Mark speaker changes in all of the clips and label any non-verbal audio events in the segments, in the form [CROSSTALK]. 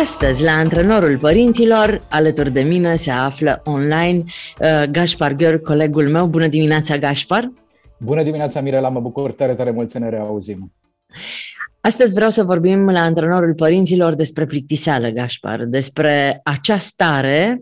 Speaker 1: Astăzi, la Antrenorul Părinților, alături de mine se află online uh, Gaspar Gheorghi, colegul meu. Bună dimineața, Gaspar!
Speaker 2: Bună dimineața, Mirela! Mă bucur tare, tare mult să ne reauzim.
Speaker 1: Astăzi vreau să vorbim la antrenorul părinților despre plictiseală, Gașpar, despre acea stare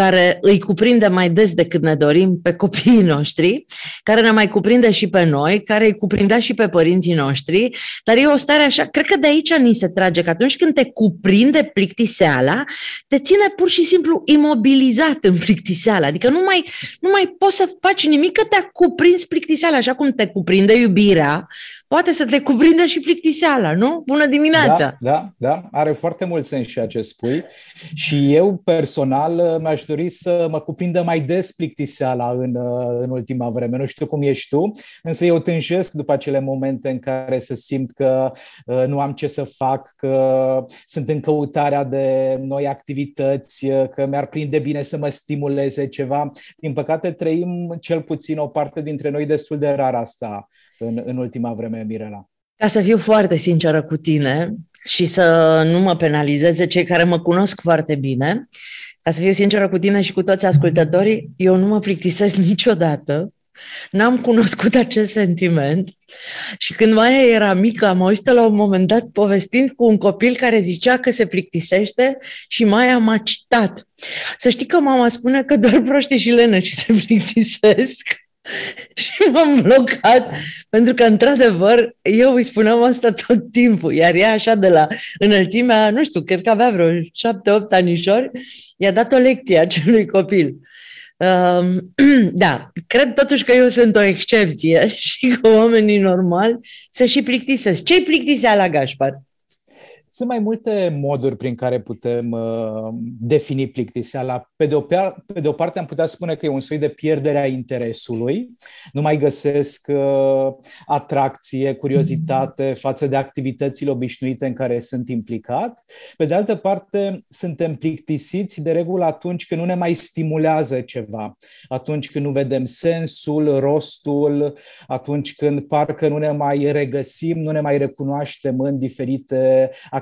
Speaker 1: care îi cuprinde mai des decât ne dorim pe copiii noștri, care ne mai cuprinde și pe noi, care îi cuprindea și pe părinții noștri, dar e o stare așa, cred că de aici ni se trage, că atunci când te cuprinde plictiseala, te ține pur și simplu imobilizat în plictiseala, adică nu mai, nu mai poți să faci nimic că te-a cuprins plictiseala, așa cum te cuprinde iubirea, poate să te cuprindă și plictiseala, nu? Bună dimineața!
Speaker 2: Da, da, da, are foarte mult sens și ce spui. Și eu personal mi-aș dori să mă cuprindă mai des plictiseala în, în ultima vreme. Nu știu cum ești tu, însă eu tânjesc după acele momente în care să simt că uh, nu am ce să fac, că sunt în căutarea de noi activități, uh, că mi-ar prinde bine să mă stimuleze ceva. Din păcate trăim cel puțin o parte dintre noi destul de rar asta în, în ultima vreme, Mirela.
Speaker 1: Ca să fiu foarte sinceră cu tine și să nu mă penalizeze cei care mă cunosc foarte bine, ca să fiu sinceră cu tine și cu toți ascultătorii, eu nu mă plictisesc [LAUGHS] niciodată. N-am cunoscut acest sentiment și când mai era mică am auzit la un moment dat povestind cu un copil care zicea că se plictisește și mai am citat. Să știi că mama spune că doar proști și lene și se plictisesc. [LAUGHS] și m-am blocat, pentru că, într-adevăr, eu îi spuneam asta tot timpul, iar ea așa de la înălțimea, nu știu, cred că avea vreo șapte-opt anișori, i-a dat o lecție acelui copil. Uh, [CLEARS THROAT] da, cred totuși că eu sunt o excepție [LAUGHS] și că oamenii normali se și plictisesc. Ce-i plictisea la Gașpar?
Speaker 2: Sunt mai multe moduri prin care putem uh, defini plictiseala. Pe de, o, pe de o parte am putea spune că e un soi de pierdere a interesului. Nu mai găsesc uh, atracție, curiozitate față de activitățile obișnuite în care sunt implicat. Pe de altă parte, suntem plictisiți de regulă atunci când nu ne mai stimulează ceva, atunci când nu vedem sensul, rostul, atunci când parcă nu ne mai regăsim, nu ne mai recunoaștem în diferite activități,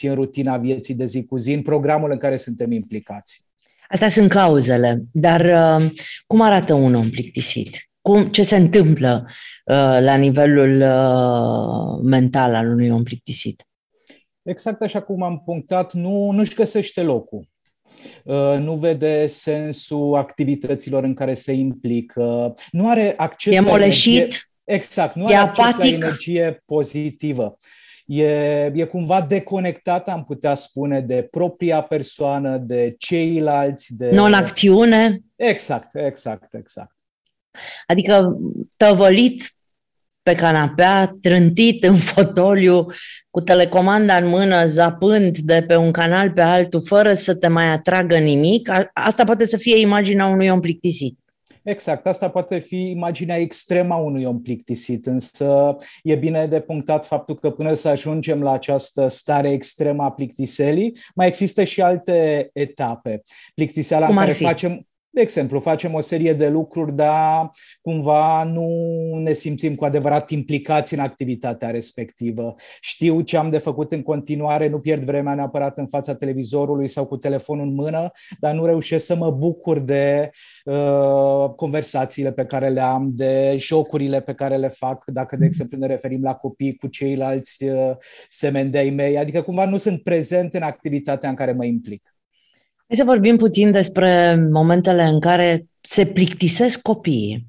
Speaker 2: în rutina vieții de zi cu zi, în programul în care suntem implicați.
Speaker 1: Astea sunt cauzele, dar uh, cum arată un om plictisit? Cum, ce se întâmplă uh, la nivelul uh, mental al unui om plictisit?
Speaker 2: Exact așa cum am punctat, nu, nu-și găsește locul. Uh, nu vede sensul activităților în care se implică, nu are acces
Speaker 1: e
Speaker 2: la
Speaker 1: moleșit,
Speaker 2: energie, exact, nu are
Speaker 1: apatic.
Speaker 2: acces la energie pozitivă e, e cumva deconectată, am putea spune, de propria persoană, de ceilalți. De...
Speaker 1: Non-acțiune.
Speaker 2: Exact, exact, exact.
Speaker 1: Adică tăvălit pe canapea, trântit în [LAUGHS] fotoliu, cu telecomanda în mână, zapând de pe un canal pe altul, fără să te mai atragă nimic, asta poate să fie imaginea unui om plictisit.
Speaker 2: Exact, asta poate fi imaginea extremă a unui om plictisit, însă e bine de punctat faptul că până să ajungem la această stare extremă a plictiselii, mai există și alte etape. Plictiseala în care fi? facem de exemplu, facem o serie de lucruri, dar cumva nu ne simțim cu adevărat implicați în activitatea respectivă. Știu ce am de făcut în continuare, nu pierd vremea neapărat în fața televizorului sau cu telefonul în mână, dar nu reușesc să mă bucur de uh, conversațiile pe care le am, de jocurile pe care le fac, dacă, de exemplu, ne referim la copii cu ceilalți uh, semeni de-ai mei, adică cumva nu sunt prezent în activitatea în care mă implic.
Speaker 1: Hai să vorbim puțin despre momentele în care se plictisesc copiii.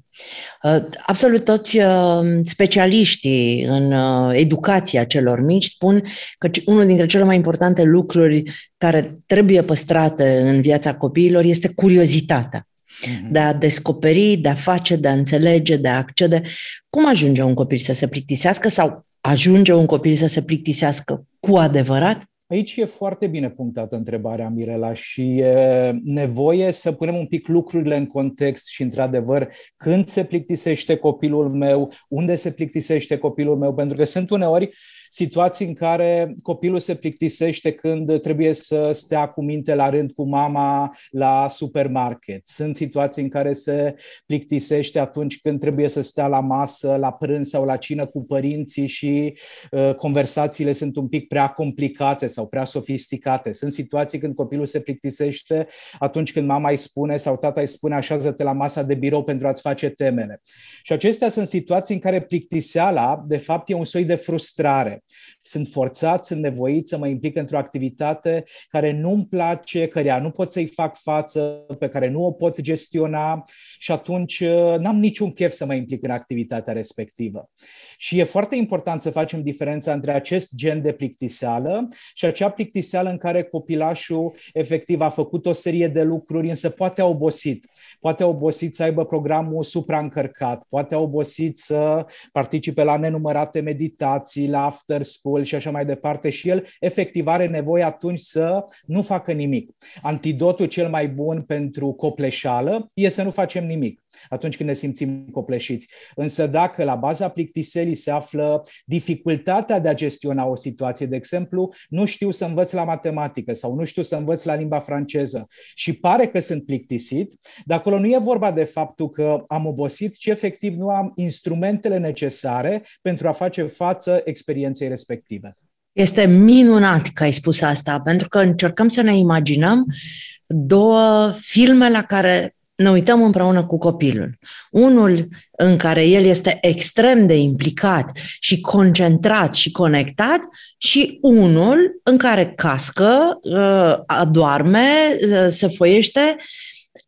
Speaker 1: Uh, absolut toți uh, specialiștii în uh, educația celor mici spun că unul dintre cele mai importante lucruri care trebuie păstrate în viața copiilor este curiozitatea. Uh-huh. De a descoperi, de a face, de a înțelege, de a accede. Cum ajunge un copil să se plictisească sau ajunge un copil să se plictisească cu adevărat?
Speaker 2: Aici e foarte bine punctată întrebarea, Mirela, și e nevoie să punem un pic lucrurile în context și, într-adevăr, când se plictisește copilul meu, unde se plictisește copilul meu, pentru că sunt uneori situații în care copilul se plictisește când trebuie să stea cu minte la rând cu mama la supermarket. Sunt situații în care se plictisește atunci când trebuie să stea la masă, la prânz sau la cină cu părinții și uh, conversațiile sunt un pic prea complicate sau prea sofisticate. Sunt situații când copilul se plictisește atunci când mama îi spune sau tata îi spune așează-te la masa de birou pentru a-ți face temele. Și acestea sunt situații în care plictiseala, de fapt, e un soi de frustrare. Sunt forțat, sunt nevoit să mă implic într-o activitate care nu-mi place, care nu pot să-i fac față, pe care nu o pot gestiona și atunci uh, n-am niciun chef să mă implic în activitatea respectivă. Și e foarte important să facem diferența între acest gen de plictiseală și acea plictiseală în care copilașul efectiv a făcut o serie de lucruri, însă poate a obosit. Poate a obosit să aibă programul supraîncărcat, poate a obosit să participe la nenumărate meditații, la after school și așa mai departe și el efectiv are nevoie atunci să nu facă nimic. Antidotul cel mai bun pentru copleșală e să nu facem nimic atunci când ne simțim copleșiți. Însă dacă la baza plictiselii se află dificultatea de a gestiona o situație, de exemplu, nu știu să învăț la matematică sau nu știu să învăț la limba franceză și pare că sunt plictisit, dar acolo nu e vorba de faptul că am obosit, ci efectiv nu am instrumentele necesare pentru a face față experienței respective.
Speaker 1: Este minunat că ai spus asta, pentru că încercăm să ne imaginăm două filme la care ne uităm împreună cu copilul. Unul în care el este extrem de implicat și concentrat și conectat și unul în care cască, uh, adorme, uh, se foiește.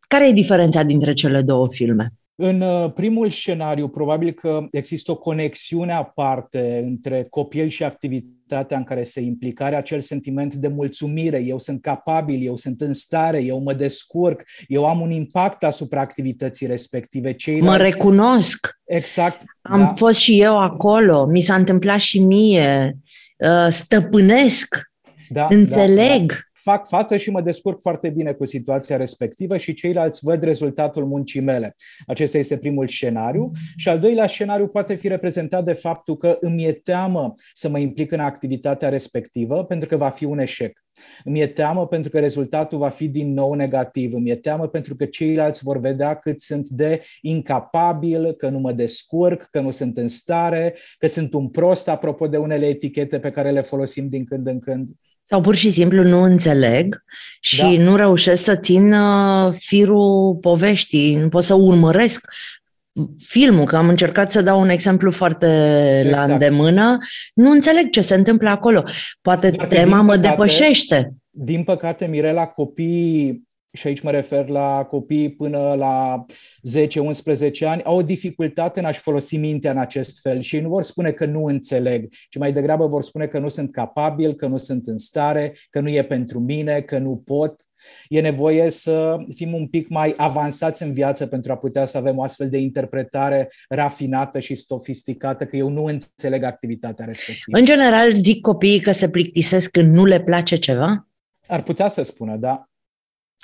Speaker 1: Care e diferența dintre cele două filme?
Speaker 2: În uh, primul scenariu, probabil că există o conexiune aparte între copil și activitatea în care se implică, are acel sentiment de mulțumire, eu sunt capabil, eu sunt în stare, eu mă descurc, eu am un impact asupra activității respective.
Speaker 1: Ceilalți... Mă recunosc.
Speaker 2: Exact.
Speaker 1: Am da. fost și eu acolo, mi s-a întâmplat și mie, uh, stăpânesc, da, înțeleg. Da, da
Speaker 2: fac față și mă descurc foarte bine cu situația respectivă și ceilalți văd rezultatul muncii mele. Acesta este primul scenariu. Și al doilea scenariu poate fi reprezentat de faptul că îmi e teamă să mă implic în activitatea respectivă pentru că va fi un eșec. Îmi e teamă pentru că rezultatul va fi din nou negativ. Îmi e teamă pentru că ceilalți vor vedea cât sunt de incapabil, că nu mă descurc, că nu sunt în stare, că sunt un prost, apropo de unele etichete pe care le folosim din când în când.
Speaker 1: Sau pur și simplu nu înțeleg și da. nu reușesc să țin uh, firul poveștii, nu pot să urmăresc filmul, că am încercat să dau un exemplu foarte exact. la îndemână, nu înțeleg ce se întâmplă acolo. Poate Dacă tema mă păcate, depășește.
Speaker 2: Din păcate, Mirela, copiii și aici mă refer la copii până la 10-11 ani, au o dificultate în a-și folosi mintea în acest fel și ei nu vor spune că nu înțeleg, ci mai degrabă vor spune că nu sunt capabil, că nu sunt în stare, că nu e pentru mine, că nu pot. E nevoie să fim un pic mai avansați în viață pentru a putea să avem o astfel de interpretare rafinată și sofisticată, că eu nu înțeleg activitatea respectivă.
Speaker 1: În general, zic copiii că se plictisesc când nu le place ceva?
Speaker 2: Ar putea să spună, da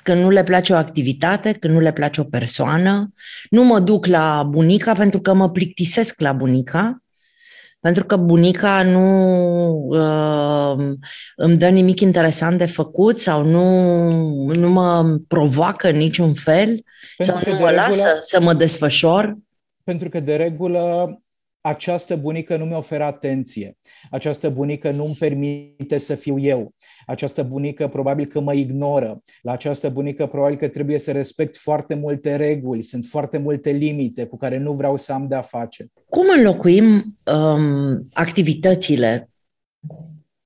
Speaker 1: când nu le place o activitate, când nu le place o persoană. Nu mă duc la bunica pentru că mă plictisesc la bunica, pentru că bunica nu uh, îmi dă nimic interesant de făcut sau nu, nu mă provoacă în niciun fel pentru sau nu mă regulă, lasă să mă desfășor.
Speaker 2: Pentru că de regulă această bunică nu mi oferă atenție, această bunică nu îmi permite să fiu eu, această bunică probabil că mă ignoră, la această bunică probabil că trebuie să respect foarte multe reguli, sunt foarte multe limite cu care nu vreau să am de-a face.
Speaker 1: Cum înlocuim um, activitățile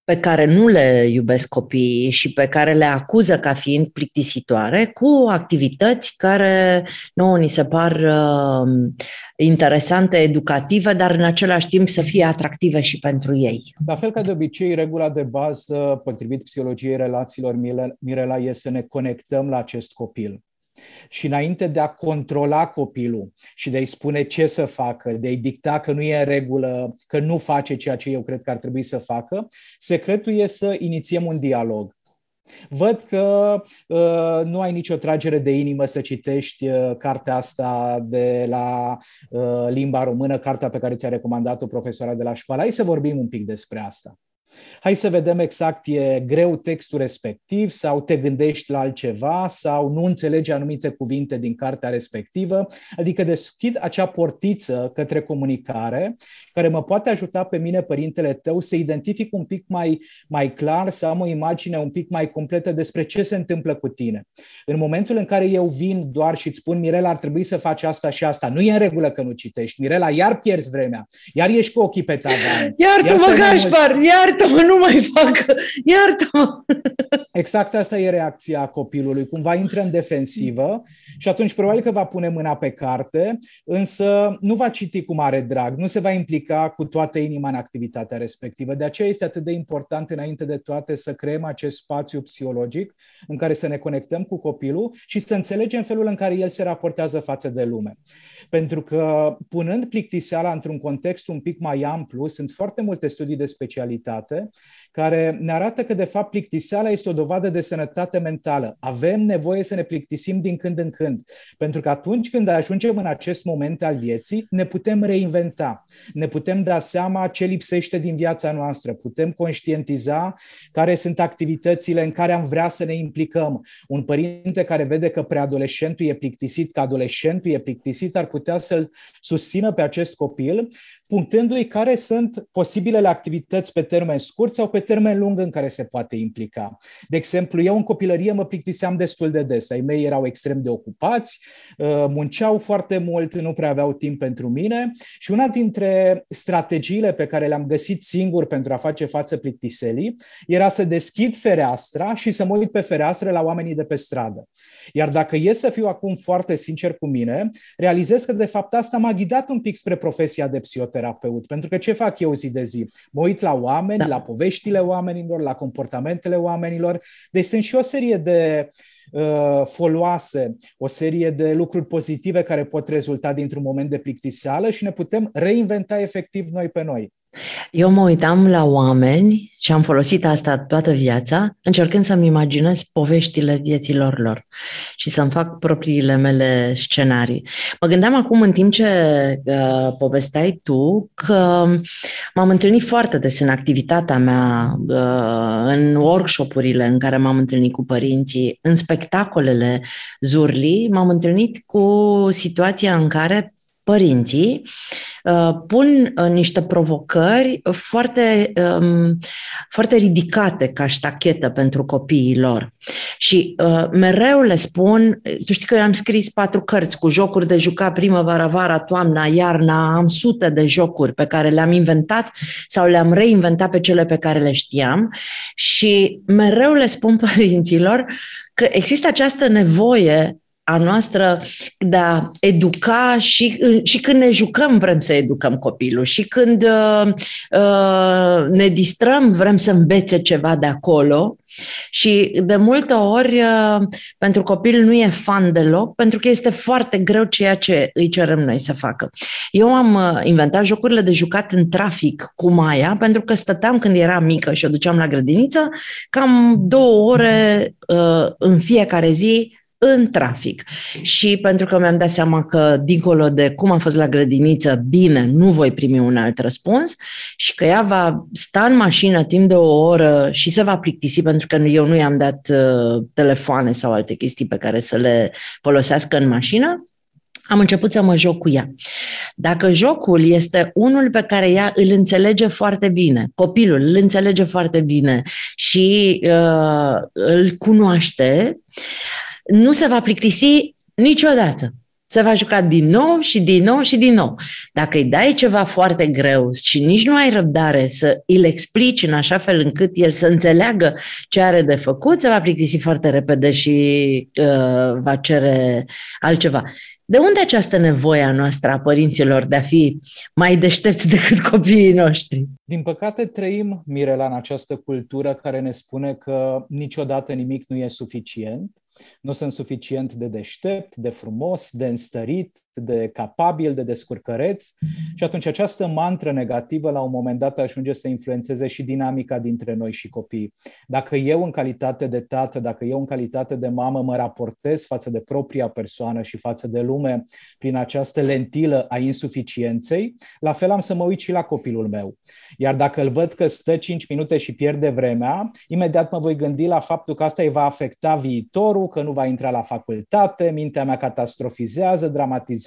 Speaker 1: pe care nu le iubesc copiii și pe care le acuză ca fiind plictisitoare cu activități care nouă ni se par uh, interesante, educative, dar în același timp să fie atractive și pentru ei.
Speaker 2: La fel ca de obicei, regula de bază, potrivit psihologiei relațiilor, Mirela, e să ne conectăm la acest copil. Și înainte de a controla copilul și de a-i spune ce să facă, de a-i dicta că nu e în regulă, că nu face ceea ce eu cred că ar trebui să facă, secretul e să inițiem un dialog. Văd că uh, nu ai nicio tragere de inimă să citești uh, cartea asta de la uh, limba română, cartea pe care ți-a recomandat-o profesoara de la școală. Hai să vorbim un pic despre asta. Hai să vedem exact, e greu textul respectiv sau te gândești la altceva sau nu înțelegi anumite cuvinte din cartea respectivă. Adică deschid acea portiță către comunicare care mă poate ajuta pe mine, părintele tău, să identific un pic mai, mai clar, să am o imagine un pic mai completă despre ce se întâmplă cu tine. În momentul în care eu vin doar și îți spun, Mirela, ar trebui să faci asta și asta, nu e în regulă că nu citești. Mirela, iar pierzi vremea, iar ești cu ochii pe tavan.
Speaker 1: Iartă-mă, Gașpar, iar iartă-mă, nu mai fac, iartă-mă.
Speaker 2: Exact asta e reacția copilului, cumva intră în defensivă și atunci probabil că va pune mâna pe carte, însă nu va citi cu mare drag, nu se va implica cu toată inima în activitatea respectivă. De aceea este atât de important înainte de toate să creăm acest spațiu psihologic în care să ne conectăm cu copilul și să înțelegem felul în care el se raportează față de lume. Pentru că punând plictiseala într-un context un pic mai amplu, sunt foarte multe studii de specialitate vardı. Care ne arată că, de fapt, plictiseala este o dovadă de sănătate mentală. Avem nevoie să ne plictisim din când în când, pentru că atunci când ajungem în acest moment al vieții, ne putem reinventa, ne putem da seama ce lipsește din viața noastră, putem conștientiza care sunt activitățile în care am vrea să ne implicăm. Un părinte care vede că preadolescentul e plictisit, că adolescentul e plictisit, ar putea să-l susțină pe acest copil punctându-i care sunt posibilele activități pe termen scurt sau pe termen lung în care se poate implica. De exemplu, eu în copilărie mă plictiseam destul de des. Ai mei erau extrem de ocupați, uh, munceau foarte mult, nu prea aveau timp pentru mine și una dintre strategiile pe care le-am găsit singur pentru a face față plictiselii era să deschid fereastra și să mă uit pe fereastră la oamenii de pe stradă. Iar dacă e să fiu acum foarte sincer cu mine, realizez că de fapt asta m-a ghidat un pic spre profesia de psihoterapeut. Pentru că ce fac eu zi de zi? Mă uit la oameni, da. la poveștile oamenilor, la comportamentele oamenilor. Deci sunt și o serie de uh, foloase, o serie de lucruri pozitive care pot rezulta dintr-un moment de plictiseală și ne putem reinventa efectiv noi pe noi.
Speaker 1: Eu mă uitam la oameni și am folosit asta toată viața, încercând să-mi imaginez poveștile vieților lor și să-mi fac propriile mele scenarii. Mă gândeam acum, în timp ce uh, povesteai tu, că m-am întâlnit foarte des în activitatea mea, uh, în workshopurile în care m-am întâlnit cu părinții, în spectacolele Zurli, m-am întâlnit cu situația în care părinții uh, pun uh, niște provocări foarte, um, foarte ridicate ca ștachetă pentru copiii lor. Și uh, mereu le spun, tu știi că eu am scris patru cărți cu jocuri de jucat primăvara, vara, toamna, iarna, am sute de jocuri pe care le-am inventat sau le-am reinventat pe cele pe care le știam și mereu le spun [LAUGHS] părinților că există această nevoie a noastră de a educa și, și când ne jucăm vrem să educăm copilul și când uh, uh, ne distrăm vrem să învețe ceva de acolo și de multe ori uh, pentru copil nu e fan deloc pentru că este foarte greu ceea ce îi cerem noi să facă. Eu am uh, inventat jocurile de jucat în trafic cu Maia pentru că stăteam când era mică și o duceam la grădiniță cam două ore uh, în fiecare zi în trafic. Și pentru că mi-am dat seama că, dincolo de cum am fost la grădiniță, bine, nu voi primi un alt răspuns și că ea va sta în mașină timp de o oră și se va plictisi pentru că eu nu i-am dat uh, telefoane sau alte chestii pe care să le folosească în mașină, am început să mă joc cu ea. Dacă jocul este unul pe care ea îl înțelege foarte bine, copilul îl înțelege foarte bine și uh, îl cunoaște, nu se va plictisi niciodată. Se va juca din nou și din nou și din nou. Dacă îi dai ceva foarte greu și nici nu ai răbdare să îl explici în așa fel încât el să înțeleagă ce are de făcut, se va plictisi foarte repede și uh, va cere altceva. De unde această nevoie a noastră a părinților de a fi mai deștepți [LAUGHS] decât copiii noștri?
Speaker 2: Din păcate trăim, Mirela, în această cultură care ne spune că niciodată nimic nu e suficient Nu sunt suficient de deștept, de frumos, de înstărit, de capabil, de descurcăreț. Și atunci această mantră negativă la un moment dat ajunge să influențeze și dinamica dintre noi și copii. Dacă eu în calitate de tată, dacă eu în calitate de mamă mă raportez față de propria persoană și față de lume prin această lentilă a insuficienței, la fel am să mă uit și la copilul meu. Iar dacă îl văd că stă 5 minute și pierde vremea, imediat mă voi gândi la faptul că asta îi va afecta viitorul, că nu va intra la facultate, mintea mea catastrofizează, dramatizează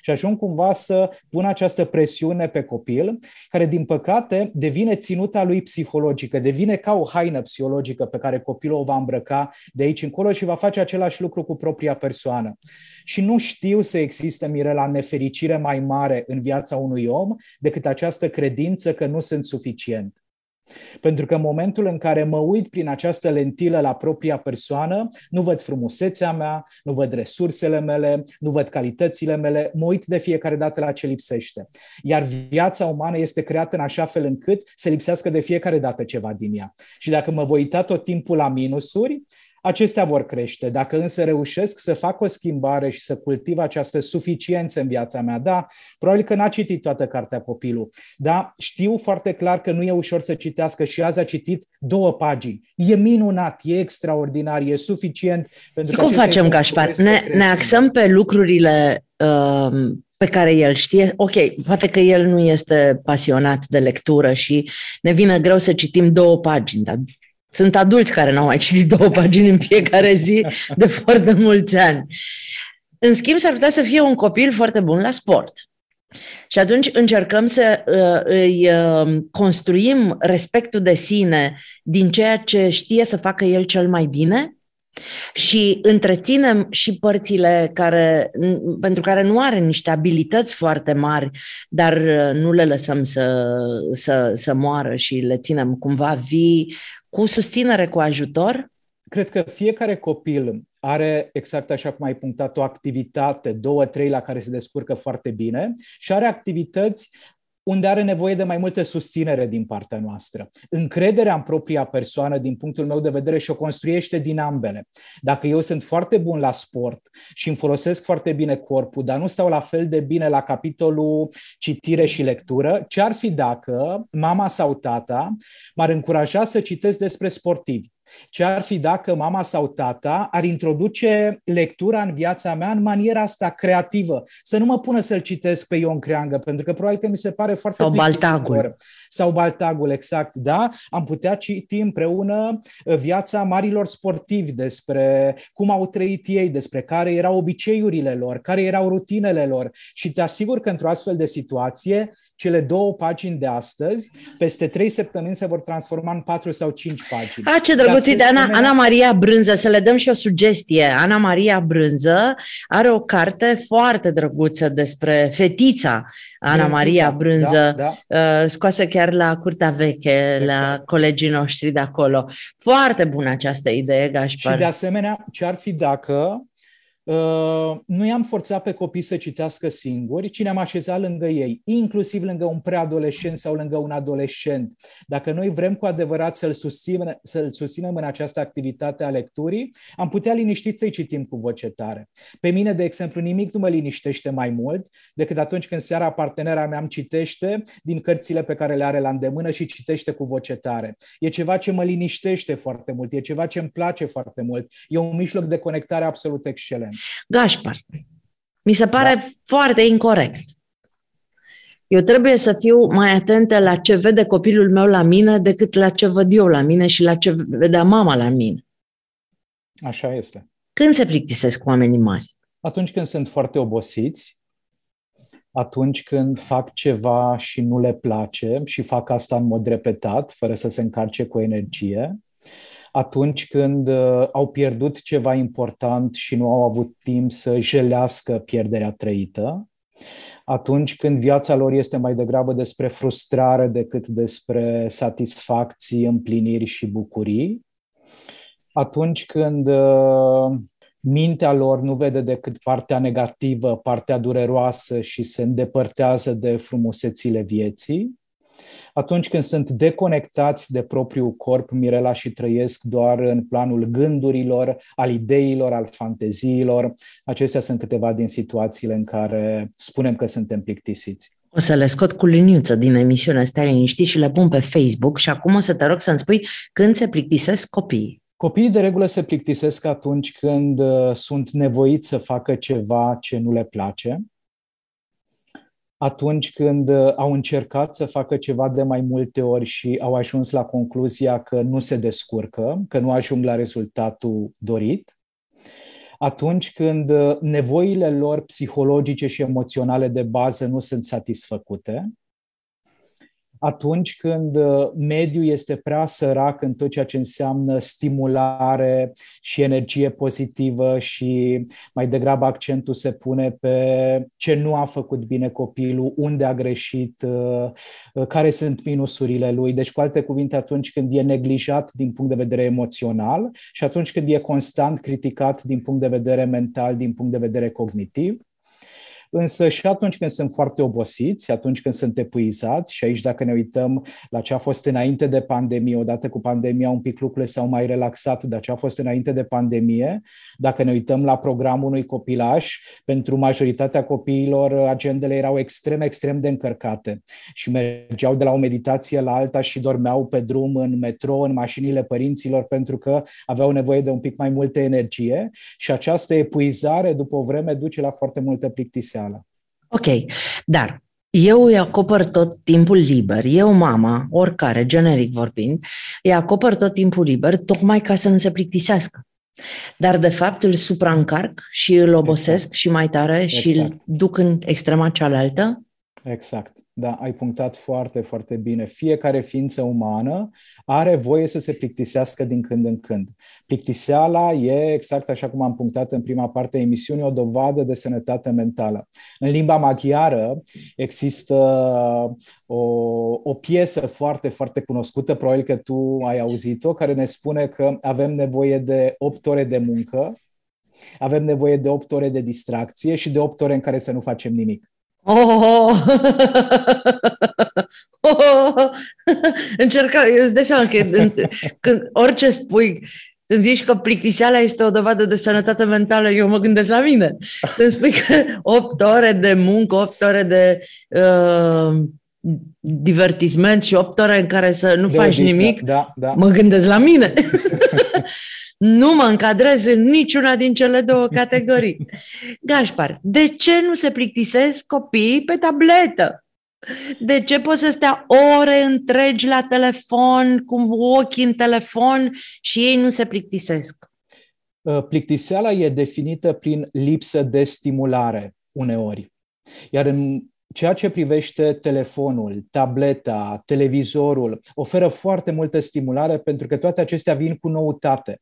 Speaker 2: și ajung cumva să pun această presiune pe copil, care din păcate devine ținuta lui psihologică, devine ca o haină psihologică pe care copilul o va îmbrăca de aici încolo și va face același lucru cu propria persoană. Și nu știu să existe, Mirela, nefericire mai mare în viața unui om decât această credință că nu sunt suficient. Pentru că în momentul în care mă uit prin această lentilă la propria persoană, nu văd frumusețea mea, nu văd resursele mele, nu văd calitățile mele, mă uit de fiecare dată la ce lipsește. Iar viața umană este creată în așa fel încât să lipsească de fiecare dată ceva din ea. Și dacă mă voi uita tot timpul la minusuri, acestea vor crește. Dacă însă reușesc să fac o schimbare și să cultiv această suficiență în viața mea, da, probabil că n-a citit toată cartea copilul, da, știu foarte clar că nu e ușor să citească și azi a citit două pagini. E minunat, e extraordinar, e suficient.
Speaker 1: Pentru și cum facem, Gașpar? Ne, ne axăm pe lucrurile uh, pe care el știe, ok, poate că el nu este pasionat de lectură și ne vine greu să citim două pagini, dar sunt adulți care n-au mai citit două pagini în fiecare zi de foarte mulți ani. În schimb, s-ar putea să fie un copil foarte bun la sport. Și atunci încercăm să uh, îi uh, construim respectul de sine din ceea ce știe să facă el cel mai bine și întreținem și părțile care, pentru care nu are niște abilități foarte mari, dar uh, nu le lăsăm să, să, să moară și le ținem cumva vii cu susținere, cu ajutor?
Speaker 2: Cred că fiecare copil are, exact așa cum ai punctat, o activitate, două, trei la care se descurcă foarte bine și are activități unde are nevoie de mai multă susținere din partea noastră. Încrederea în propria persoană, din punctul meu de vedere, și o construiește din ambele. Dacă eu sunt foarte bun la sport și îmi folosesc foarte bine corpul, dar nu stau la fel de bine la capitolul citire și lectură, ce ar fi dacă mama sau tata m-ar încuraja să citesc despre sportivi? Ce ar fi dacă mama sau tata ar introduce lectura în viața mea în maniera asta creativă? Să nu mă pună să-l citesc pe Ion Creangă, pentru că probabil că mi se pare foarte
Speaker 1: Sau Baltagul.
Speaker 2: Sau Baltagul, exact, da? Am putea citi împreună uh, viața marilor sportivi despre cum au trăit ei, despre care erau obiceiurile lor, care erau rutinele lor și te asigur că într-o astfel de situație cele două pagini de astăzi, peste trei săptămâni se vor transforma în patru sau cinci pagini.
Speaker 1: A, ce drăguț, de Ana, Ana Maria Brânză, să le dăm și o sugestie. Ana Maria Brânză are o carte foarte drăguță despre fetița Ana Brânză, Maria Brânză, da, da. Uh, scoasă chiar la Curtea Veche, exact. la colegii noștri de acolo. Foarte bună această idee, Gașpar.
Speaker 2: Și de asemenea, ce ar fi dacă Uh, nu i-am forțat pe copii să citească singuri, ci ne-am așezat lângă ei, inclusiv lângă un preadolescent sau lângă un adolescent. Dacă noi vrem cu adevărat să-l susținem, să-l susținem în această activitate a lecturii, am putea liniștit să-i citim cu voce tare. Pe mine, de exemplu, nimic nu mă liniștește mai mult decât atunci când seara partenera mea îmi citește din cărțile pe care le are la îndemână și citește cu voce tare. E ceva ce mă liniștește foarte mult, e ceva ce îmi place foarte mult. E un mijloc de conectare absolut excelent.
Speaker 1: Gașpar, mi se pare da. foarte incorrect. Eu trebuie să fiu mai atentă la ce vede copilul meu la mine decât la ce văd eu la mine și la ce vedea mama la mine.
Speaker 2: Așa este.
Speaker 1: Când se plictisesc cu oamenii mari?
Speaker 2: Atunci când sunt foarte obosiți, atunci când fac ceva și nu le place și fac asta în mod repetat, fără să se încarce cu energie, atunci când uh, au pierdut ceva important și nu au avut timp să jelească pierderea trăită, atunci când viața lor este mai degrabă despre frustrare decât despre satisfacții, împliniri și bucurii, atunci când uh, mintea lor nu vede decât partea negativă, partea dureroasă și se îndepărtează de frumusețile vieții, atunci când sunt deconectați de propriul corp, Mirela, și trăiesc doar în planul gândurilor, al ideilor, al fanteziilor. Acestea sunt câteva din situațiile în care spunem că suntem plictisiți.
Speaker 1: O să le scot cu liniuță din emisiunea Stai liniștit și le pun pe Facebook și acum o să te rog să-mi spui când se plictisesc copiii.
Speaker 2: Copiii de regulă se plictisesc atunci când uh, sunt nevoiți să facă ceva ce nu le place, atunci când uh, au încercat să facă ceva de mai multe ori și au ajuns la concluzia că nu se descurcă, că nu ajung la rezultatul dorit, atunci când uh, nevoile lor psihologice și emoționale de bază nu sunt satisfăcute, atunci când uh, mediul este prea sărac în tot ceea ce înseamnă stimulare și energie pozitivă și mai degrabă accentul se pune pe ce nu a făcut bine copilul, unde a greșit, uh, uh, care sunt minusurile lui. Deci, cu alte cuvinte, atunci când e neglijat din punct de vedere emoțional și atunci când e constant criticat din punct de vedere mental, din punct de vedere cognitiv, însă și atunci când sunt foarte obosiți, atunci când sunt epuizați, și aici dacă ne uităm la ce a fost înainte de pandemie, odată cu pandemia un pic lucrurile s-au mai relaxat, dar ce a fost înainte de pandemie, dacă ne uităm la programul unui copilaș, pentru majoritatea copiilor agendele erau extrem, extrem de încărcate și mergeau de la o meditație la alta și dormeau pe drum în metro, în mașinile părinților, pentru că aveau nevoie de un pic mai multă energie. Și această epuizare după o vreme duce la foarte multă plictiseală socială.
Speaker 1: Ok, dar eu îi acopăr tot timpul liber, eu, mama, oricare, generic vorbind, îi acopăr tot timpul liber tocmai ca să nu se plictisească. Dar, de fapt, îl supraîncarc și îl obosesc exact. și mai tare exact. și îl duc în extrema cealaltă?
Speaker 2: Exact. Da, ai punctat foarte, foarte bine. Fiecare ființă umană are voie să se plictisească din când în când. Plictiseala e, exact așa cum am punctat în prima parte a emisiunii, o dovadă de sănătate mentală. În limba maghiară există o, o piesă foarte, foarte cunoscută, probabil că tu ai auzit-o, care ne spune că avem nevoie de 8 ore de muncă, avem nevoie de 8 ore de distracție și de 8 ore în care să nu facem nimic. Oh!
Speaker 1: oh! [LAUGHS] Încerca, îți dai seama că când, orice spui, când zici că plictiseala este o dovadă de sănătate mentală, eu mă gândesc la mine. Când spui că 8 ore de muncă, 8 ore de uh, divertisment și 8 ore în care să nu de faci nimic, da, da. mă gândesc la mine. [LAUGHS] nu mă încadrez în niciuna din cele două categorii. [LAUGHS] Gașpar, de ce nu se plictisesc copiii pe tabletă? De ce pot să stea ore întregi la telefon, cu ochii în telefon și ei nu se plictisesc?
Speaker 2: Uh, plictiseala e definită prin lipsă de stimulare uneori. Iar în ceea ce privește telefonul, tableta, televizorul, oferă foarte multă stimulare pentru că toate acestea vin cu noutate.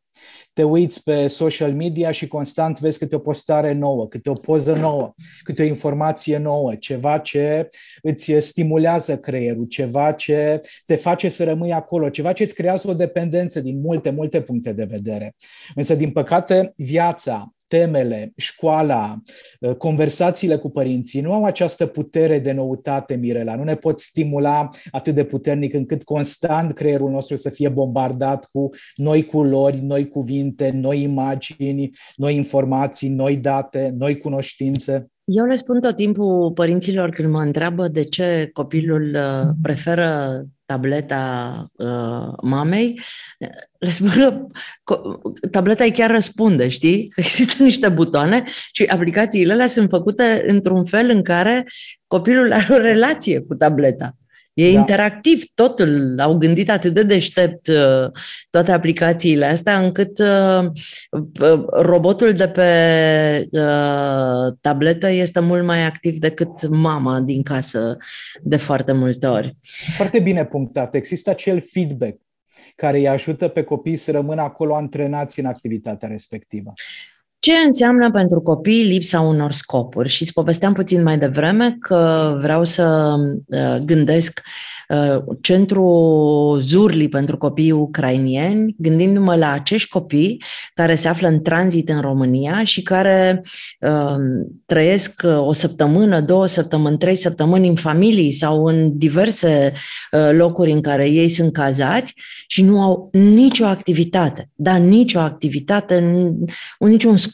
Speaker 2: Te uiți pe social media și constant vezi câte o postare nouă, câte o poză nouă, câte o informație nouă, ceva ce îți stimulează creierul, ceva ce te face să rămâi acolo, ceva ce îți creează o dependență din multe, multe puncte de vedere. Însă, din păcate, viața, temele, școala, uh, conversațiile cu părinții nu au această putere de noutate, Mirela. Nu ne pot stimula atât de puternic încât constant creierul nostru să fie bombardat cu noi culori, noi cuvinte, noi imagini, noi informații, noi date, noi cunoștințe.
Speaker 1: Eu le spun tot timpul părinților când mă întreabă de ce copilul uh, preferă tableta uh, mamei, le spun că tableta îi chiar răspunde, știi? Că există [LAUGHS] niște butoane și aplicațiile alea sunt făcute într-un fel în care copilul are o relație cu tableta. E da. interactiv, totul. Au gândit atât de deștept uh, toate aplicațiile astea, încât uh, robotul de pe uh, tabletă este mult mai activ decât mama din casă de foarte multe ori.
Speaker 2: Foarte bine punctat. Există acel feedback care îi ajută pe copii să rămână acolo antrenați în activitatea respectivă.
Speaker 1: Ce înseamnă pentru copii lipsa unor scopuri? Și îți povesteam puțin mai devreme că vreau să uh, gândesc uh, centru Zurli pentru copiii ucrainieni, gândindu-mă la acești copii care se află în tranzit în România și care uh, trăiesc o săptămână, două săptămâni, trei săptămâni în familii sau în diverse locuri în care ei sunt cazați și nu au nicio activitate, dar nicio activitate, niciun scop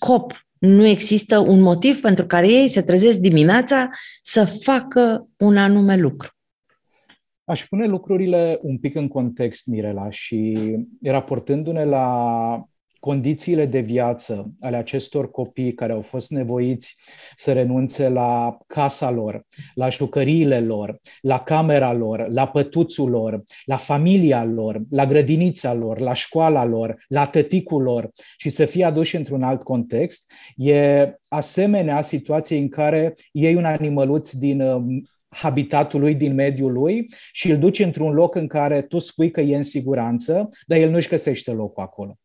Speaker 1: nu există un motiv pentru care ei se trezesc dimineața să facă un anume lucru.
Speaker 2: Aș pune lucrurile un pic în context, Mirela, și raportându-ne la condițiile de viață ale acestor copii care au fost nevoiți să renunțe la casa lor, la jucăriile lor, la camera lor, la pătuțul lor, la familia lor, la grădinița lor, la școala lor, la tăticul lor și să fie aduși într-un alt context, e asemenea situației în care iei un animăluț din um, habitatul lui, din mediul lui și îl duci într-un loc în care tu spui că e în siguranță, dar el nu-și găsește locul acolo.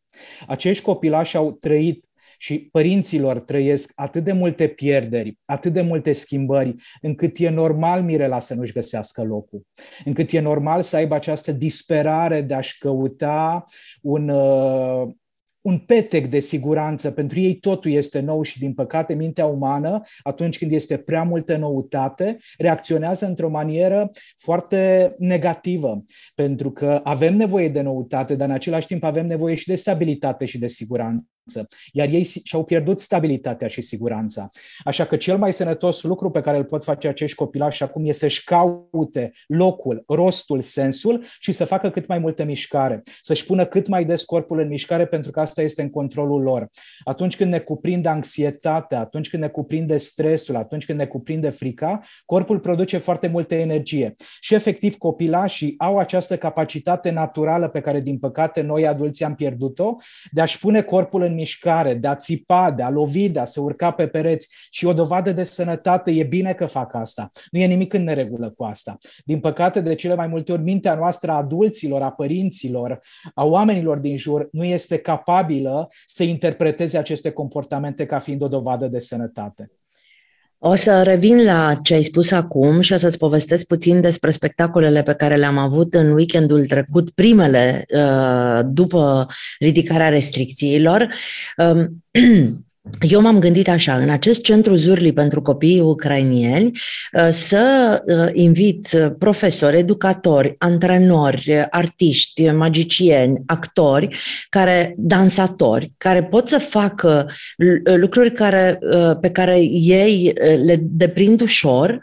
Speaker 2: Acești copilași au trăit și părinților trăiesc atât de multe pierderi, atât de multe schimbări, încât e normal Mirela să nu-și găsească locul, încât e normal să aibă această disperare de a-și căuta un, uh, un petec de siguranță. Pentru ei totul este nou și, din păcate, mintea umană, atunci când este prea multă noutate, reacționează într-o manieră foarte negativă, pentru că avem nevoie de noutate, dar în același timp avem nevoie și de stabilitate și de siguranță iar ei și-au pierdut stabilitatea și siguranța. Așa că cel mai sănătos lucru pe care îl pot face acești copilași acum e să-și caute locul, rostul, sensul și să facă cât mai multă mișcare, să-și pună cât mai des corpul în mișcare pentru că asta este în controlul lor. Atunci când ne cuprinde anxietatea, atunci când ne cuprinde stresul, atunci când ne cuprinde frica, corpul produce foarte multă energie. Și efectiv copilașii au această capacitate naturală pe care din păcate noi adulții am pierdut-o de a-și pune corpul în mișcare, de a țipa, de a lovi, de a se urca pe pereți și o dovadă de sănătate, e bine că fac asta. Nu e nimic în neregulă cu asta. Din păcate, de cele mai multe ori, mintea noastră a adulților, a părinților, a oamenilor din jur, nu este capabilă să interpreteze aceste comportamente ca fiind o dovadă de sănătate.
Speaker 1: O să revin la ce ai spus acum și o să-ți povestesc puțin despre spectacolele pe care le-am avut în weekendul trecut, primele uh, după ridicarea restricțiilor. [CLEARS THROAT] Um, Eu m-am gândit așa, în acest centru Zurli pentru copiii ucrainieni, uh, să uh, invit profesori, educatori, antrenori, artiști, magicieni, actori, care, dansatori, care pot să facă lucruri care, uh, pe care ei le deprind ușor, Uh,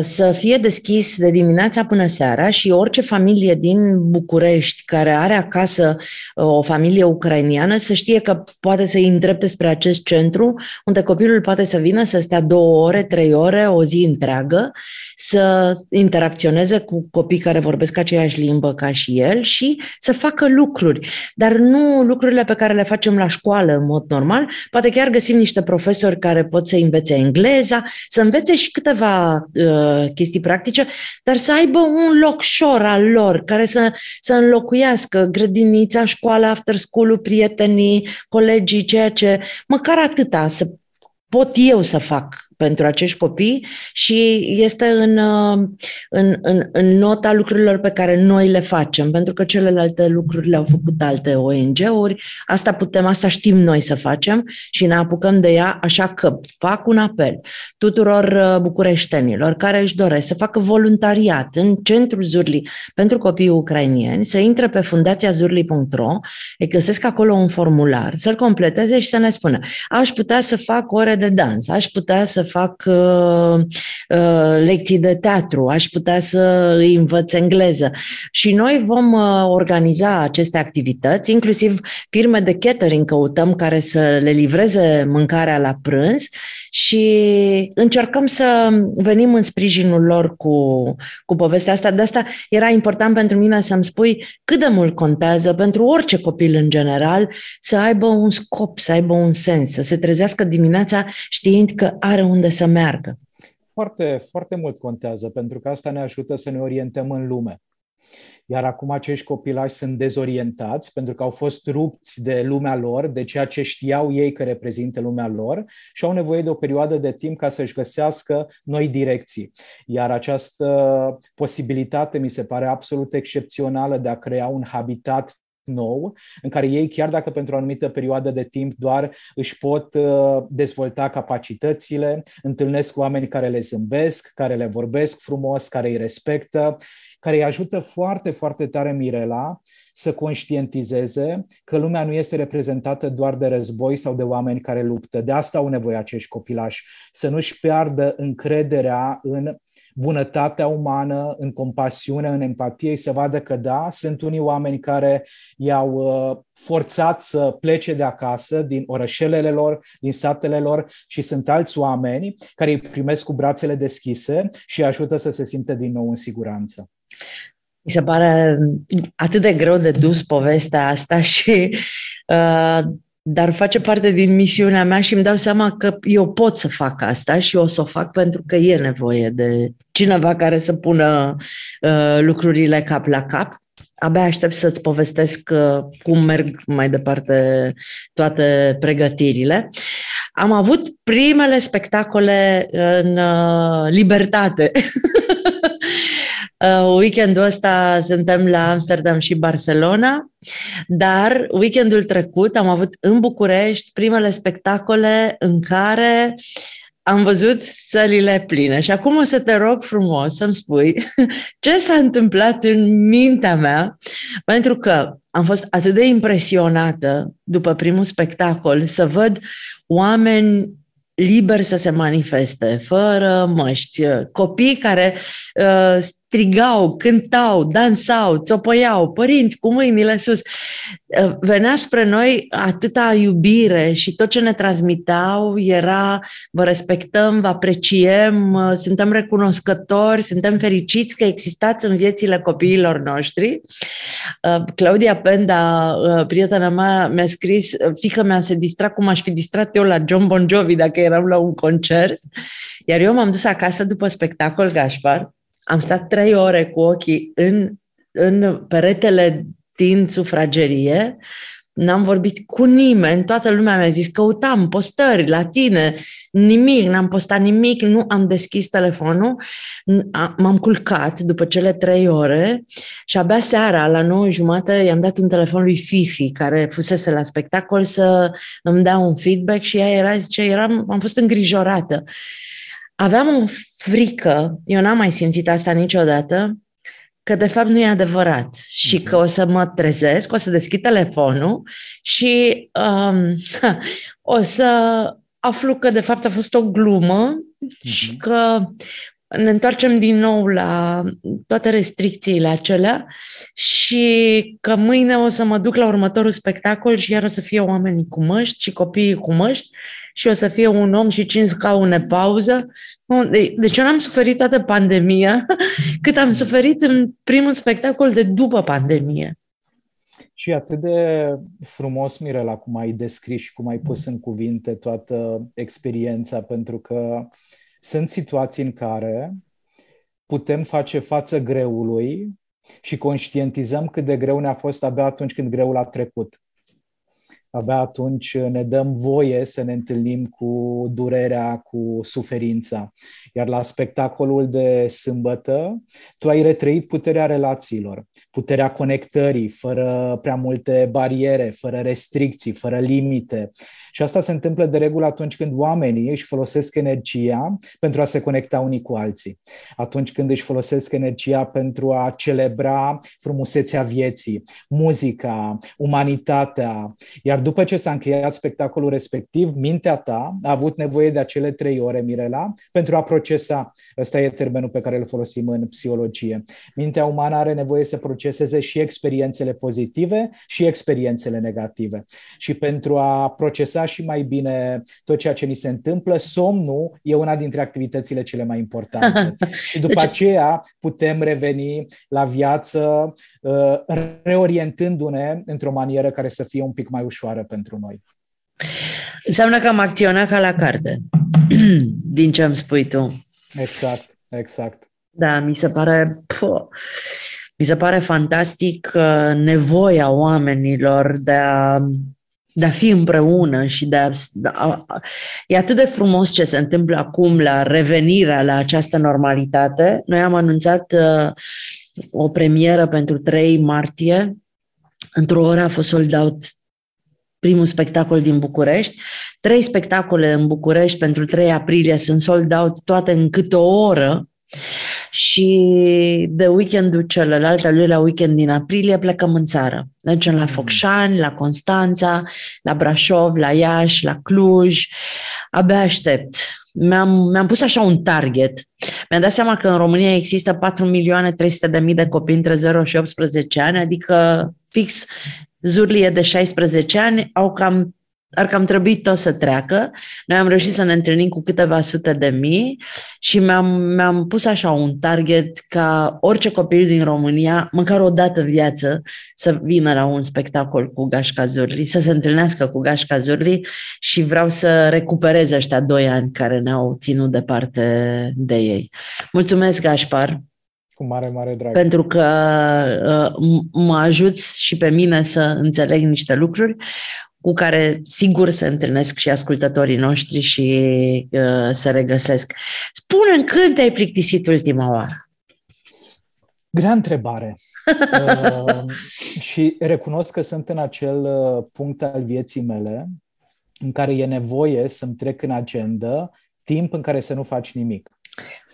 Speaker 1: să fie deschis de dimineața până seara și orice familie din București care are acasă uh, o familie ucrainiană să știe că poate să îi îndrepte spre acest centru unde copilul poate să vină să stea două ore, trei ore, o zi întreagă, să interacționeze cu copii care vorbesc aceeași limbă ca și el și să facă lucruri, dar nu lucrurile pe care le facem la școală în mod normal. Poate chiar găsim niște profesori care pot să învețe engleza, să învețe și câteva uh, Uh, chestii practice, dar să aibă un loc șor al lor care să, să înlocuiască grădinița, școala, after school prietenii, colegii, ceea ce, măcar atâta, să pot eu să fac pentru acești copii și este în, uh, în, în, în nota lucrurilor pe care noi le facem, pentru că celelalte lucruri le-au făcut alte ONG-uri. Asta putem, asta știm noi să facem și ne apucăm de ea, așa că fac un apel tuturor uh, bucureștenilor care își doresc să facă voluntariat în centrul Zurli pentru copii ucrainieni, să intre pe fundațiazurli.ro, îi găsesc acolo un formular, să-l completeze și să ne spună aș putea să fac ore de dans, aș putea să fac uh, uh, lecții de teatru, aș putea să îi învăț engleză. Și noi vom uh, organiza aceste activități, inclusiv firme de catering căutăm care să le livreze mâncarea la prânz și încercăm să venim în sprijinul lor cu, cu povestea asta. De asta era important pentru mine să-mi spui cât de mult contează pentru orice copil în general să aibă un scop, să aibă un sens, să se trezească dimineața știind că are unde să meargă.
Speaker 2: Foarte, foarte mult contează, pentru că asta ne ajută să ne orientăm în lume. Iar acum acești copilași sunt dezorientați pentru că au fost rupți de lumea lor, de ceea ce știau ei că reprezintă lumea lor și au nevoie de o perioadă de timp ca să-și găsească noi direcții. Iar această posibilitate mi se pare absolut excepțională de a crea un habitat nou, în care ei, chiar dacă pentru o anumită perioadă de timp doar își pot uh, dezvolta capacitățile, întâlnesc oameni care le zâmbesc, care le vorbesc frumos, care îi respectă, care îi ajută foarte, foarte tare Mirela să conștientizeze că lumea nu este reprezentată doar de război sau de oameni care luptă. De asta au nevoie acești copilași, să nu-și piardă încrederea în bunătatea umană, în compasiune, în empatie, să vadă că da, sunt unii oameni care i-au uh, forțat să plece de acasă, din orășelele lor, din satele lor și sunt alți oameni care îi primesc cu brațele deschise și îi ajută să se simtă din nou în siguranță.
Speaker 1: Mi se pare atât de greu de dus povestea asta și uh, dar face parte din misiunea mea și îmi dau seama că eu pot să fac asta și o să o fac pentru că e nevoie de cineva care să pună uh, lucrurile cap la cap. Abia aștept să-ți povestesc uh, cum merg mai departe toate pregătirile. Am avut primele spectacole în uh, libertate Uh, [LAUGHS] weekendul ăsta suntem la Amsterdam și Barcelona, dar weekendul trecut am avut în București primele spectacole în care am văzut sălile pline. Și acum o să te rog frumos să-mi spui [LAUGHS] ce s-a întâmplat în mintea mea, pentru că am fost atât de impresionată după primul spectacol să văd oameni liber să se manifeste, fără măști, copii care uh, strigau, cântau, dansau, țopăiau, părinți cu mâinile sus. Uh, venea spre noi atâta iubire și tot ce ne transmitau era vă respectăm, vă apreciem, uh, suntem recunoscători, suntem fericiți că existați în viețile copiilor noștri. Uh, Claudia Penda, prietena mea, mi-a scris, fică mea se distra cum aș fi distrat eu la John Bon Jovi dacă eram la un concert. Iar eu m-am dus acasă după spectacol Gașpar, am stat trei ore cu ochii în, în peretele din sufragerie, n-am vorbit cu nimeni, toată lumea mi-a zis, căutam postări la tine, nimic, n-am postat nimic, nu am deschis telefonul, m-am culcat după cele trei ore și abia seara, la nouă jumate, i-am dat un telefon lui Fifi, care fusese la spectacol, să îmi dea un feedback și ea era, zice, eram, am fost îngrijorată. Aveam o frică, eu n-am mai simțit asta niciodată, că de fapt nu e adevărat și că o să mă trezesc, o să deschid telefonul și um, [LAUGHS] o să aflu că de fapt a fost o glumă uh-huh. și că ne întoarcem din nou la toate restricțiile acelea și că mâine o să mă duc la următorul spectacol și iar o să fie oamenii cu măști și copiii cu măști și o să fie un om și cinci scaune pauză. Deci eu n-am suferit toată pandemia [LAUGHS] cât am suferit în primul spectacol de după pandemie.
Speaker 2: Și atât de frumos, Mirela, cum ai descris și cum ai pus în cuvinte toată experiența, pentru că sunt situații în care putem face față greului și conștientizăm cât de greu ne-a fost abia atunci când greul a trecut abia atunci ne dăm voie să ne întâlnim cu durerea, cu suferința. Iar la spectacolul de sâmbătă, tu ai retrăit puterea relațiilor, puterea conectării, fără prea multe bariere, fără restricții, fără limite. Și asta se întâmplă de regulă atunci când oamenii își folosesc energia pentru a se conecta unii cu alții. Atunci când își folosesc energia pentru a celebra frumusețea vieții, muzica, umanitatea. Iar după ce s-a încheiat spectacolul respectiv, mintea ta a avut nevoie de acele trei ore, Mirela, pentru a procesa. Ăsta e termenul pe care îl folosim în psihologie. Mintea umană are nevoie să proceseze și experiențele pozitive și experiențele negative. Și pentru a procesa și mai bine tot ceea ce ni se întâmplă, somnul e una dintre activitățile cele mai importante. [LAUGHS] și după deci... aceea putem reveni la viață uh, reorientându-ne într-o manieră care să fie un pic mai ușoară ușoară pentru noi.
Speaker 1: Înseamnă că am acționat ca la carte, [CLEARS THROAT] din ce îmi spui tu.
Speaker 2: Exact, exact.
Speaker 1: Da, mi se pare... Po, Mi se pare fantastic uh, nevoia oamenilor de a de a fi împreună și de a, de a... E atât de frumos ce se întâmplă acum la revenirea la această normalitate. Noi am anunțat uh, o premieră pentru 3 martie. Într-o oră a fost sold out primul spectacol din București. Trei spectacole în București pentru 3 aprilie sunt sold out toate în câte o oră și de weekendul celălalt, al la weekend din aprilie, plecăm în țară. Mergem la mm. Focșani, la Constanța, la Brașov, la Iași, la Cluj. Abia aștept. Mi-am, mi-am pus așa un target. Mi-am dat seama că în România există 4 milioane 300 de mii de copii între 0 și 18 ani, adică fix zurlie de 16 ani au cam ar cam trebui tot să treacă. Noi am reușit să ne întâlnim cu câteva sute de mii și mi-am, mi-am pus așa un target ca orice copil din România, măcar o dată în viață, să vină la un spectacol cu Gașca Zurli, să se întâlnească cu Gașca Zurli și vreau să recuperez ăștia doi ani care ne-au ținut departe de ei. Mulțumesc, Gașpar!
Speaker 2: Cu mare, mare drag.
Speaker 1: Pentru că uh, mă ajuți și pe mine să înțeleg niște lucruri cu care sigur se întâlnesc și ascultătorii noștri și uh, se regăsesc. Spune-mi când te-ai plictisit ultima oară?
Speaker 2: Grea întrebare. uh, [LAUGHS] și recunosc că sunt în acel uh, punct al vieții mele în care e nevoie să-mi trec în agenda timp în care să nu faci nimic.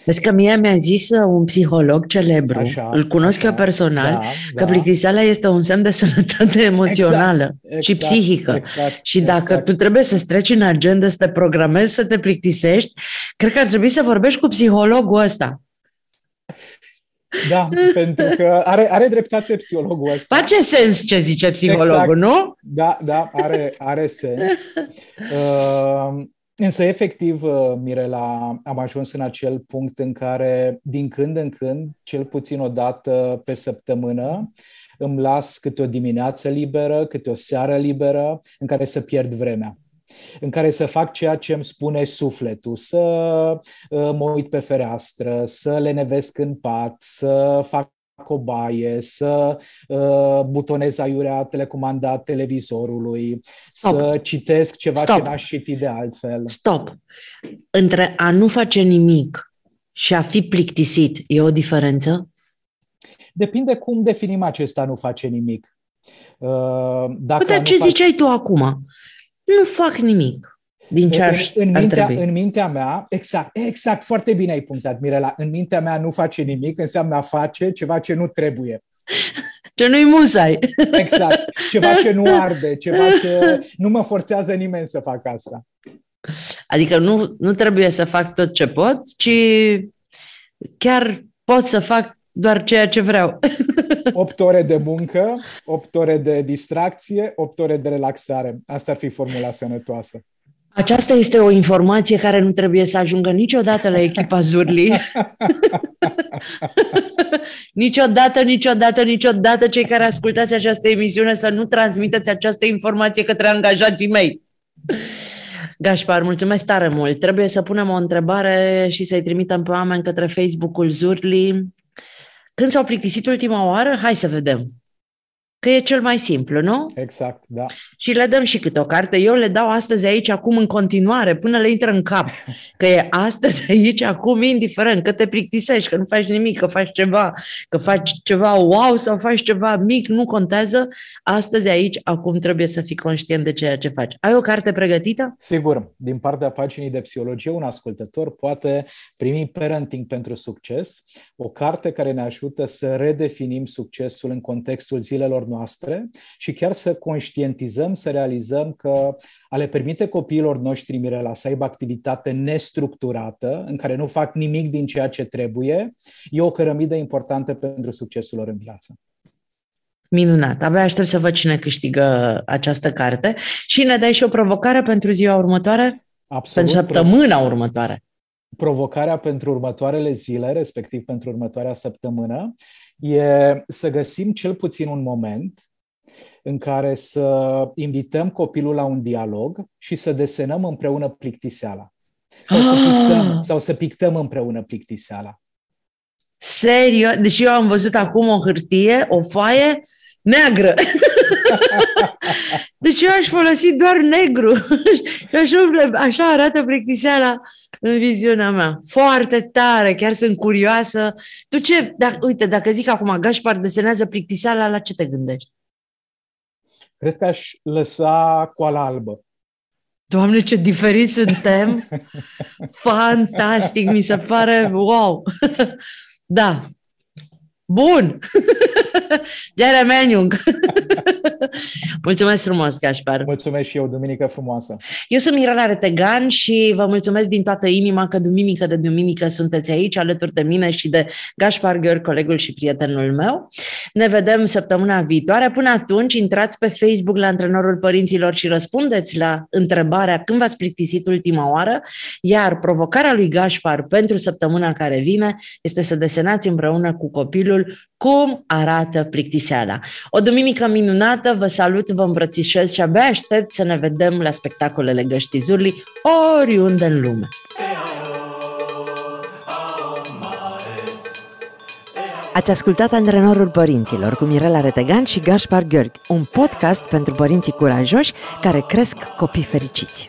Speaker 1: Vezi că mie mi-a zis uh, un psiholog celebru, așa, îl cunosc așa, eu personal, da, că da. plictiseala este un semn de sănătate [LAUGHS] emoțională exact, și exact, psihică. Exact, și dacă exact. tu trebuie să treci în agenda, să te programezi, să te plictisești, cred că ar trebui să vorbești cu psihologul ăsta.
Speaker 2: Da, [LAUGHS] pentru că are, are dreptate psihologul ăsta.
Speaker 1: Face sens ce zice psihologul, exact. nu?
Speaker 2: Da, da, are, are sens. Uh, [LAUGHS] Însă, efectiv, uh, Mirela, am ajuns în acel punct în care, din când în când, cel puțin o dată pe săptămână, îmi las câte o dimineață liberă, câte o seară liberă, în care să pierd vremea. În care să fac ceea ce îmi spune sufletul, să uh, mă uit pe fereastră, să le nevesc în pat, să fac o baie, să uh, butonez aiurea telecomanda televizorului, Stop. să citesc ceva Stop. ce n-aș citi de altfel.
Speaker 1: Stop! Între a nu face nimic și a fi plictisit e o diferență?
Speaker 2: Depinde cum definim acesta nu face nimic. Uh,
Speaker 1: dacă Dar ce fac... ziceai tu acum? Nu fac nimic din ce ar,
Speaker 2: în, în,
Speaker 1: ar
Speaker 2: mintea,
Speaker 1: trebui.
Speaker 2: în mintea mea, exact, exact, foarte bine ai punctat, Mirela, în mintea mea nu face nimic, înseamnă a face ceva ce nu trebuie. [LAUGHS]
Speaker 1: Ce nu-i musai. [LAUGHS]
Speaker 2: Exact, ceva ce nu arde, ceva ce [LAUGHS] nu mă forțează nimeni să fac asta.
Speaker 1: Adică nu, nu trebuie să fac tot ce pot, ci chiar pot să fac doar ceea ce vreau.
Speaker 2: 8 ore de muncă, 8 ore de distracție, 8 ore de relaxare. Asta ar fi formula sănătoasă.
Speaker 1: Aceasta este o informație care nu trebuie să ajungă niciodată la echipa Zurli. [LAUGHS] niciodată, niciodată, niciodată cei care ascultați această emisiune să nu transmiteți această informație către angajații mei. Gașpar, mulțumesc tare mult. Trebuie să punem o întrebare și să-i trimitem pe oameni către Facebook-ul Zurli. Când s-au plictisit ultima oară? Hai să vedem că e cel mai simplu, nu?
Speaker 2: Exact, da.
Speaker 1: Și le dăm și câte o carte. Eu le dau astăzi aici, acum, în continuare, până le intră în cap. Că e astăzi aici, acum, indiferent, că te plictisești, că nu faci nimic, că faci ceva, că faci ceva wow sau faci ceva mic, nu contează. Astăzi aici, acum, trebuie să fii conștient de ceea ce faci. Ai o carte pregătită?
Speaker 2: Sigur. Din partea paginii de psihologie, un ascultător poate primi Parenting pentru succes, o carte care ne ajută să redefinim succesul în contextul zilelor noastre și chiar să conștientizăm, să realizăm că a le permite copiilor noștri, Mirela, să aibă activitate nestructurată, în care nu fac nimic din ceea ce trebuie, e o cărămidă importantă pentru succesul lor în viață.
Speaker 1: Minunat. Abia aștept să văd cine câștigă această carte și ne dai și o provocare pentru ziua următoare?
Speaker 2: Absolut.
Speaker 1: Pentru săptămâna următoare.
Speaker 2: Provocarea pentru următoarele zile, respectiv pentru următoarea săptămână, e să găsim cel puțin un moment în care să invităm copilul la un dialog și să desenăm împreună plictiseala. Sau, ah! să, pictăm, sau să pictăm împreună plictiseala.
Speaker 1: Serios? Deci eu am văzut acum o hârtie, o foaie neagră. [LAUGHS] deci eu aș folosi doar negru. [LAUGHS] și așa, așa arată plictiseala în viziunea mea. Foarte tare, chiar sunt curioasă. Tu ce, dacă, uite, dacă zic acum Gașpar desenează plictiseala, la ce te gândești?
Speaker 2: Cred că aș lăsa coala albă.
Speaker 1: Doamne, ce diferit suntem! [LAUGHS] Fantastic, mi se pare wow! [LAUGHS] da. Bun! [LAUGHS] De remeniung! [LAUGHS] mulțumesc frumos, Gașpar!
Speaker 2: Mulțumesc și eu, duminică frumoasă!
Speaker 1: Eu sunt Mirela Retegan și vă mulțumesc din toată inima că duminică de duminică sunteți aici alături de mine și de Gașpar Gheor, colegul și prietenul meu. Ne vedem săptămâna viitoare. Până atunci, intrați pe Facebook la Antrenorul Părinților și răspundeți la întrebarea când v-ați plictisit ultima oară, iar provocarea lui Gașpar pentru săptămâna care vine este să desenați împreună cu copilul cum arată plictiseala. O duminică minunată, vă salut, vă îmbrățișez și abia aștept să ne vedem la spectacolele Găștizurli oriunde în lume. Ați ascultat Antrenorul Părinților cu Mirela Retegan și Gaspar Gheorghe, un podcast pentru părinții curajoși care cresc copii fericiți.